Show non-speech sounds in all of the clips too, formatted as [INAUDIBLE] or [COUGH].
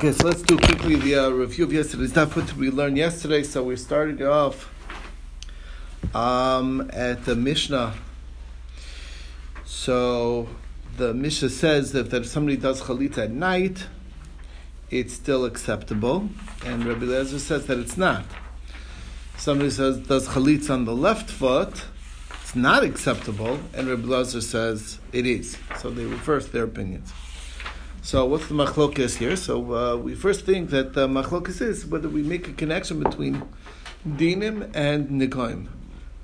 Okay, so let's do quickly the uh, review of yesterday's daf. What we learned yesterday? So we started off um, at the Mishnah. So the Mishnah says that, if somebody does chalitza at night, it's still acceptable, and Rabbi Lezer says that it's not. Somebody says does chalitza on the left foot, it's not acceptable, and Rabbi Lezer says it is. So they reverse their opinions. So what's the machlokas here? So uh, we first think that the machlokas is whether we make a connection between dinim and nikoim,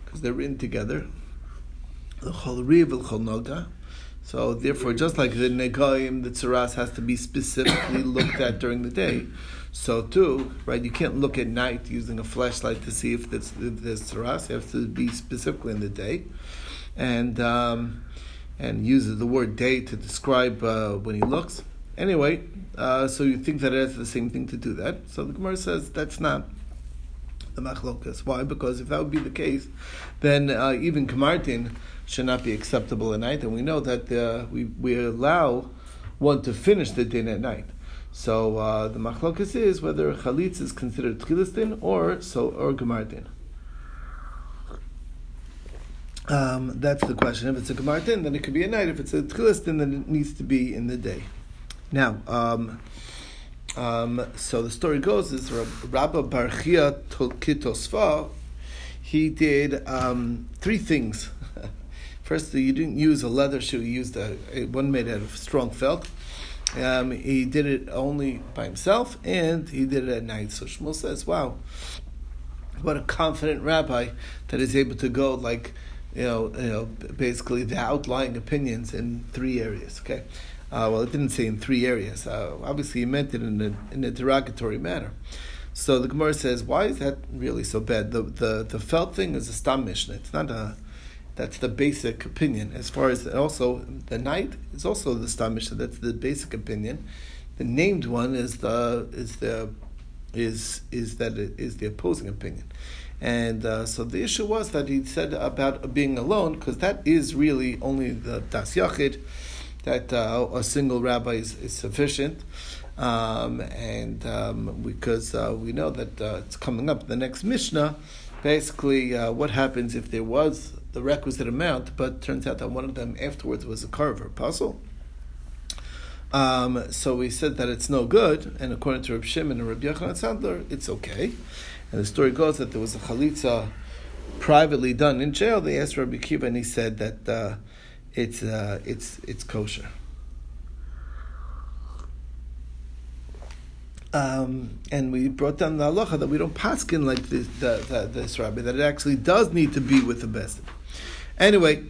because they're written together. The. So therefore, just like the nikoim, the tzaras has to be specifically looked at during the day. So too, right? You can't look at night using a flashlight to see if there's, if there's tzaras. You have to be specifically in the day, and. Um, and uses the word day to describe uh, when he looks. Anyway, uh, so you think that it has the same thing to do that. So the Gemara says that's not the machlokas. Why? Because if that would be the case, then uh, even kamartin should not be acceptable at night, and we know that uh, we, we allow one to finish the din at night. So uh, the machlokas is whether chalitz is considered tchilistin or so or gemartin. Um, that's the question. If it's a Gemartin, then it could be at night. If it's a Tchilistin, then it needs to be in the day. Now, um, um, so the story goes is Rabba bar Chiya Kitosfa, he did um, three things. [LAUGHS] First, he didn't use a leather shoe, he used a one made out of strong felt. Um, he did it only by himself, and he did it at night. So Shmuel says, wow, what a confident rabbi that is able to go like you know, you know, basically the outlying opinions in three areas. Okay, uh, well, it didn't say in three areas. Uh, obviously, he meant it in a, in a derogatory manner. So the Gemara says, why is that really so bad? The the the felt thing is a stam mishnah. It's not a. That's the basic opinion. As far as also the night is also the stam mishnah. That's the basic opinion. The named one is the is the is is that it is the opposing opinion. And uh, so the issue was that he said about being alone, because that is really only the das yachid, that uh, a single rabbi is, is sufficient. Um, and um, because uh, we know that uh, it's coming up the next Mishnah, basically uh, what happens if there was the requisite amount, but turns out that one of them afterwards was a carver puzzle. Um, so we said that it's no good, and according to Reb Shimon and Reb Yochanan Sandler, it's okay. And the story goes that there was a chalitza privately done in jail. They asked Rabbi Kiva, and he said that uh, it's uh, it's it's kosher. Um, and we brought down the halacha that we don't paskin like this, the, the, this rabbi that it actually does need to be with the best. Anyway,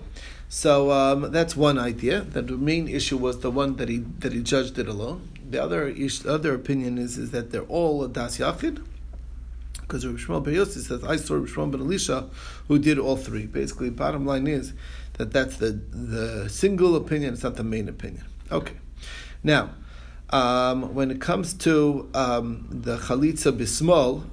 so um, that's one idea. The main issue was the one that he that he judged it alone. The other other opinion is is that they're all das yachid because Rabbi Shmuel Ben Yossi says, I saw Rabbi Yishmael Ben Elisha who did all three. Basically, bottom line is that that's the, the single opinion, it's not the main opinion. Okay. Now, um, when it comes to um, the chalitza bismol,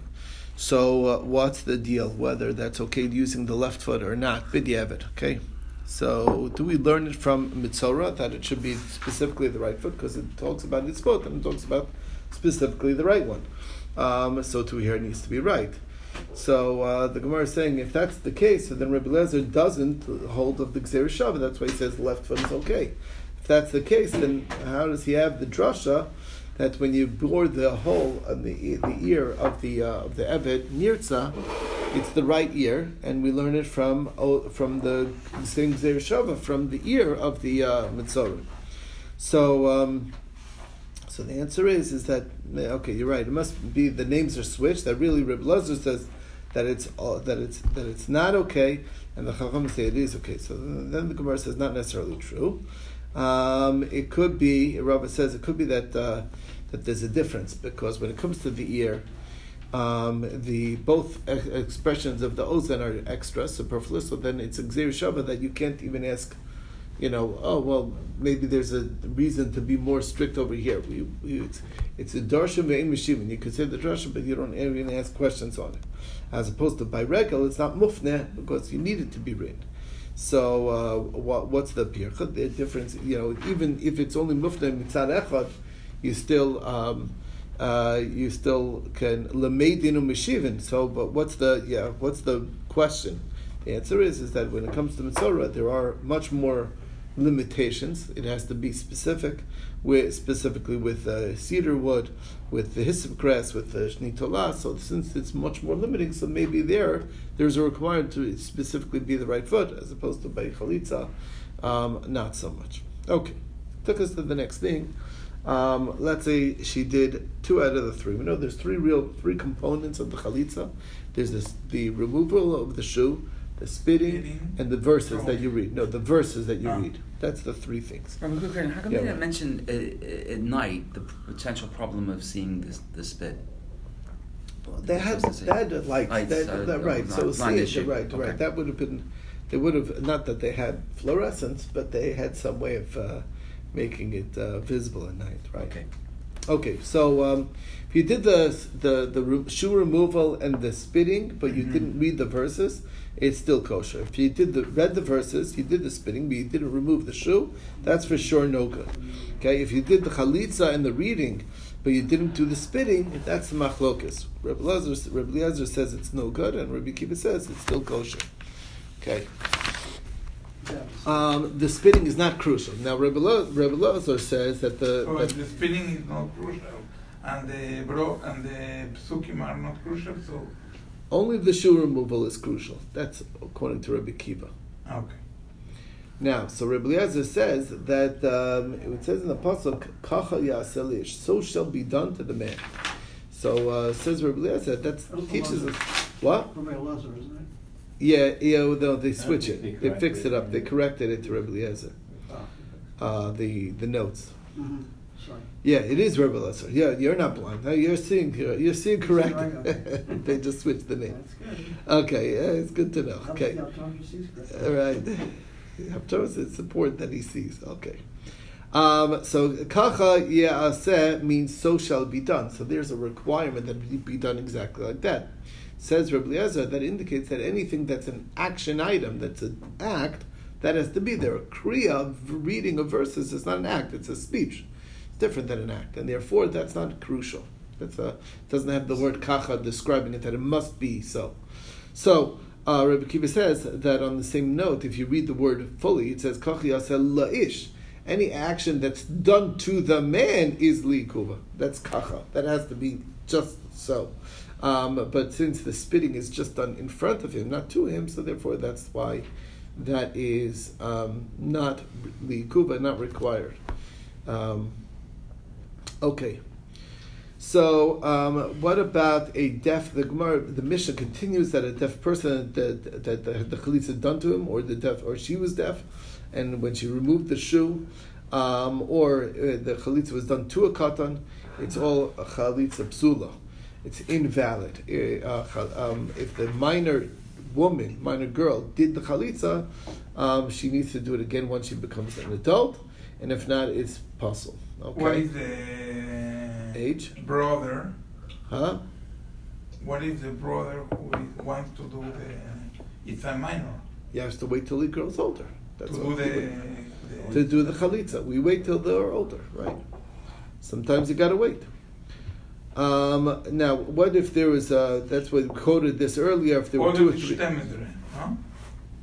so uh, what's the deal? Whether that's okay using the left foot or not? Bidyavid, okay? So, do we learn it from Mitzora that it should be specifically the right foot because it talks about its foot and it talks about specifically the right one? Um, so too here needs to be right. So uh, the Gemara is saying if that's the case, so then Rabbi Lezer doesn't hold of the Gzer Shavah. That's why he says the left foot is okay. If that's the case, then how does he have the drasha that when you bore the hole on the the ear of the uh, of the Eved Nirtza, it's the right ear, and we learn it from oh, from the same Gzer Shavah from the ear of the uh. So. Um, so the answer is is that okay, you're right. It must be the names are switched. That really Reb says that it's that it's that it's not okay, and the Chacham say it is okay. So then the Gemara says not necessarily true. Um, it could be. Rabbi says it could be that uh, that there's a difference because when it comes to the ear. Um, the both expressions of the ozen are extra superfluous, so then it's a shava that you can't even ask you know, oh well, maybe there's a reason to be more strict over here. We, we, it's, it's a darshan mishivin. You could say the darshan, but you don't even ask questions on it. As opposed to by regal, it's not mufneh because you need it to be written. So uh, what, what's the pircha? The difference, you know, even if it's only mufneh mitzad echad, you still um, uh, you still can lemedinu mishivin. So, but what's the yeah? What's the question? The answer is is that when it comes to metzora, there are much more limitations. It has to be specific, with specifically with uh, cedar wood, with the hyssop grass, with the shnitolah. So since it's much more limiting, so maybe there there's a requirement to specifically be the right foot as opposed to by chalitza, um, not so much. Okay, took us to the next thing. Um, let's say she did two out of the three. We know there's three real three components of the chalitza. There's this the removal of the shoe, the spitting, Spitting. and the verses Oh. that you read. No, the verses that you Ah. read. That's the three things. Rabbi Kukrin, how come Yeah, they didn't mention uh, uh, at night the potential problem of seeing this, the spit? They had Supposed to they had lights. Lights, that, uh, that, right. not- so not see it, issue. right, Okay. right. That would have been. They would have not that they had fluorescence, but they had some way of uh, making it uh, visible at night, right? Okay. Okay, so um, if you did the the the shoe removal and the spitting, but you Mhm. didn't read the verses, it's still kosher. If you did the read the verses, you did the spitting, but you didn't remove the shoe, that's for sure no good. Okay, if you did the chalitza and the reading, but you didn't do the spitting, that's the machlokas. Rabbi Rabbi Eliezer says it's no good, and Rabbi Kiva says it's still kosher. Okay. Um, the spitting is not crucial. Now, Rebbe Rabbi says that the So that- the spinning is not crucial, and the bro and the psukim are not crucial. So Only the shoe removal is crucial. That's according to Rebbe Kiva. okay. Now, so Rebbe Eliezer says that um, it says in the pasuk, "Kacha yaselish," so shall be done to the man. So uh, says Rebbe Eliezer that teaches us what? Elazar, isn't it? Yeah, yeah. No, they switch it. They corrected fixed it it. up. They corrected it to Rabbi Eliezer. Oh, Uh, the the notes. mhm. Sorry. Yeah, it is Rabbi Eliezer. Yeah, you're not blind. You're seeing. You're seeing correct. [LAUGHS] They just switched the name. That's good. Okay, yeah, it's good to know. Helps Okay. the optometrist sees. All right. [LAUGHS] Haptos, it's important that he sees. Okay. Um, so kacha ye'aseh means so shall be done. So there's a requirement that it be done exactly like that. Says Rabbi Eliezer, that indicates that anything that's an action item, that's an act, that has to be there. A kriya, reading of verses, is not an act; it's a speech. It's different than an act, and therefore that's not crucial. That's a doesn't have the word kacha describing it that it must be so. So uh, Rabbi Kiva says that on the same note, if you read the word fully, it says kachiyase la'ish. Any action that's done to the man is liikuva. That's kacha. That has to be just so. Um, but since the spitting is just done in front of him, not to him, so therefore that's why that is um, not liikuva, not required. Um, okay. So, um, what about a deaf? The Gemara, the Mishnah continues that a deaf person that that the, chalitza done to him, or the deaf, or she was deaf, and when she removed the shoe, um, or uh, the chalitza was done to a katan, it's all a chalitza psula. It's invalid. Uh, um, if the minor woman, minor girl, did the chalitza, um, she needs to do it again once she becomes an adult, and if not, it's possible. Okay. What is the Age? brother? Huh? What is the brother who wants to do the? It's a minor You have to wait till he grows older. That's to do the. the to do the chalitza. We wait till they're older, right? Sometimes you gotta wait. Um, now, what if there was a, that's what we quoted this earlier, if there were two or three.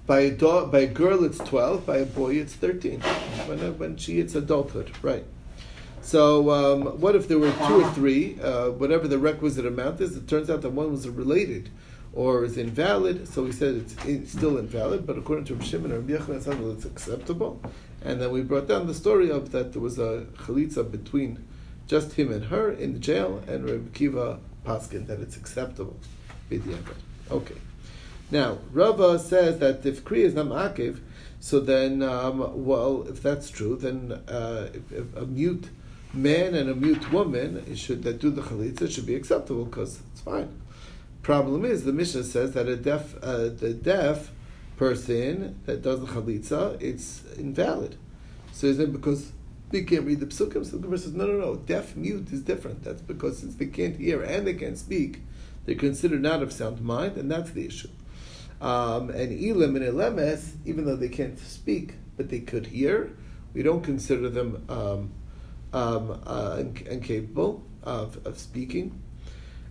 By a, do- by a girl, it's 12, by a boy, it's 13. When, when she hits adulthood, right. So, um, what if there were two or three, uh, whatever the requisite amount is, it turns out that one was related or is invalid, so we said it's, still invalid, but according to Shimon and Sandler it's acceptable. And then we brought down the story of that there was a chalitza between just him and her in the jail, and Rabbi Kiva Paskin, that it's acceptable. Okay. Now, Rava says that if Kriya is not ma'akiv, so then, um, well, if that's true, then uh, if, if a mute man and a mute woman should that do the chalitza should be acceptable because it's fine. Problem is, the Mishnah says that a deaf, uh, the deaf person that does the chalitza, it's invalid. So is it because they can't read the psukim? So the Gemara says, no, no, no. Deaf mute is different. That's because since they can't hear and they can't speak, they're considered not of sound mind, and that's the issue. Um, and Elam and Elemes, even though they can't speak, but they could hear, we don't consider them um, um, uh, incapable. of, of speaking.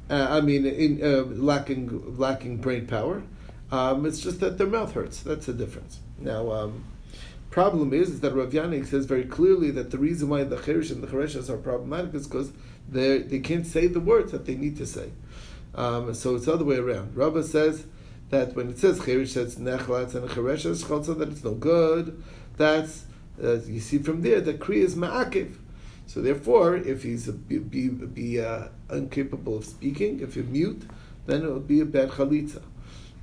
Uh, I mean, in, uh, lacking lacking brain power. Um, it's just that their mouth hurts. That's the difference. Now, um, problem is, is that Rav Yanik says very clearly that the reason why the Cherish and the Chereshes are problematic is because they can't say the words that they need to say. Um, so it's the other way around. Rabba says that when it says Cherish, says Nechlatz and Chereshes, Chalza, that it's no good. That's uh, you see from there that Kriya is Ma'akiv. So therefore, if he's a, be, be, uh, incapable of speaking, if you're mute, then it would be a bad chalitza.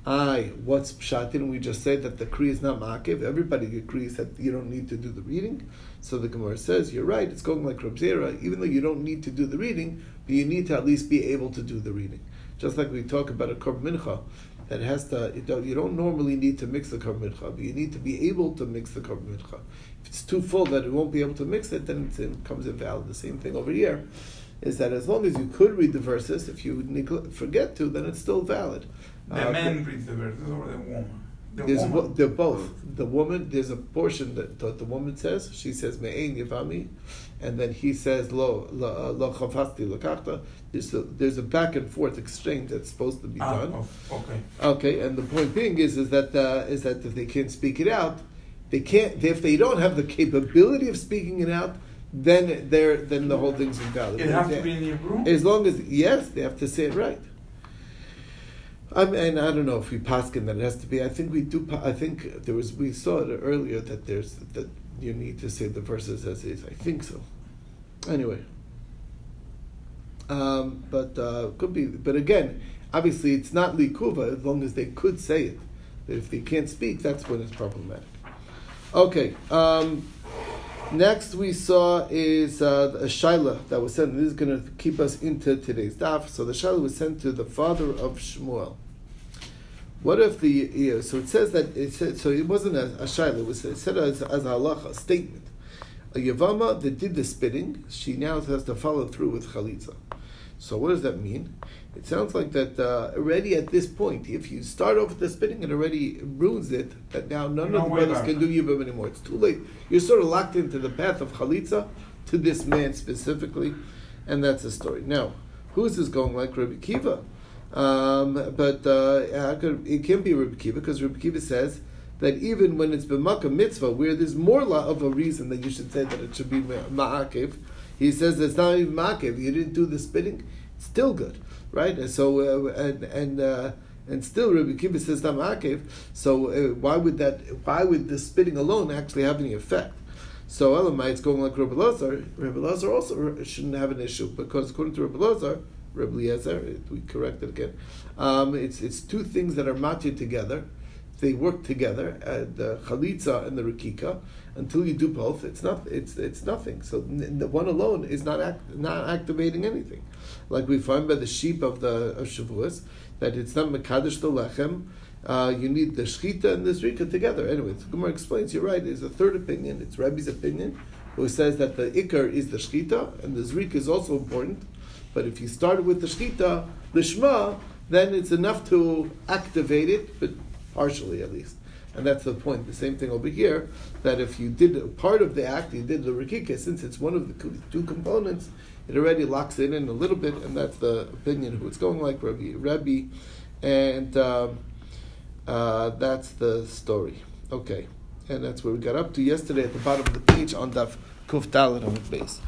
Aye, what's pshat? Didn't we just say that the kri is not ma'akiv? Everybody agrees that you don't need to do the reading. So the Gemara says, you're right, it's going like Reb even though you don't need to do the reading, but you need to at least be able to do the reading. Just like we talk about a korb mincha, that has to, you don't, you don't normally need to mix the korb mincha, but you need to be able to mix the korb mincha. If it's too full that it won't be able to mix it, then it becomes invalid. The same thing over here is that as long as you could read the verses, if you forget to, then it's still valid. The Uh, man reads the verses or the woman? The There's woman. wo- they're both. The woman, there's a portion that, that the woman says. She says me'ein yivami, and then he says lo lo uh, lo chafasti lakachta. There's a, there's a back and forth exchange that's supposed to be Ah, done. oh, okay. Okay, and the point being is is that uh, is that if they can't speak it out, they can't. If they don't have the capability of speaking it out, then they're then the whole thing's invalid. It has to be in Hebrew? As long as yes, they have to say it right. I mean, I don't know if we paskin that it has to be. I think we do. I think there was. We saw it earlier that there's that you need to say the verses as is. I think so. Anyway, um, but uh, could be. But again, obviously, it's not likuva as long as they could say it. But if they can't speak, that's when it's problematic. Okay. Um, Next we saw is uh, a shaila that was sent. This is going to keep us into today's daf. So the shaila was sent to the father of Shmuel. What if the so it says that it said so it wasn't a, a shaila. It was it said as, as a halacha statement. A yavama that did the spitting, she now has to follow through with chalitza. So what does that mean? It sounds like that uh, already at this point, if you start off with the spitting, it already ruins it. That now none No of the brothers can do yibam anymore. It's too late. You're sort of locked into the path of chalitza to this man specifically, and that's the story. Now, who is this going like Rabbi Kiva? Um, but uh, could- it can't be Rabbi Kiva because Rabbi Kiva says that even when it's b'makkah mitzvah, where there's more la- of a reason that you should say that it should be ma- ma'akev, he says it's not even ma'akev. You didn't do the spitting, it's still good, right? And so uh, and and. Uh, and still, Rabbi Kiva says not ma'akev. So uh, why would that? Why would the spitting alone actually have any effect? So Elamai, it's going like Rabbi Lazar. Rabbi Lazar also shouldn't have an issue because according to Rabbi Lazar, Rabbi Eliezer, we correct it again. Um, it's it's two things that are matched together. They work together, uh, the chalitza and the rikika. Until you do both, it's not it's it's nothing. So n- the one alone is not act, not activating anything, like we find by the sheep of the of Shavuos that it's not mekadosh the lechem. Uh, you need the shchita and the zrika together. Anyway, the Gemara explains. You're right. There's a third opinion. It's Rebbe's opinion, who says that the ikar is the shchita and the zrika is also important. But if you start with the shchita, the shma, then it's enough to activate it, but partially at least. And that's the point. The same thing over here, that if you did part of the act, you did the rikika, since it's one of the two components, it already locks it in a little bit, and that's the opinion who it's going like Rabbi, Rabbi and um, uh, that's the story. Okay, and that's where we got up to yesterday at the bottom of the page on Daf Kuf Dalet on the base.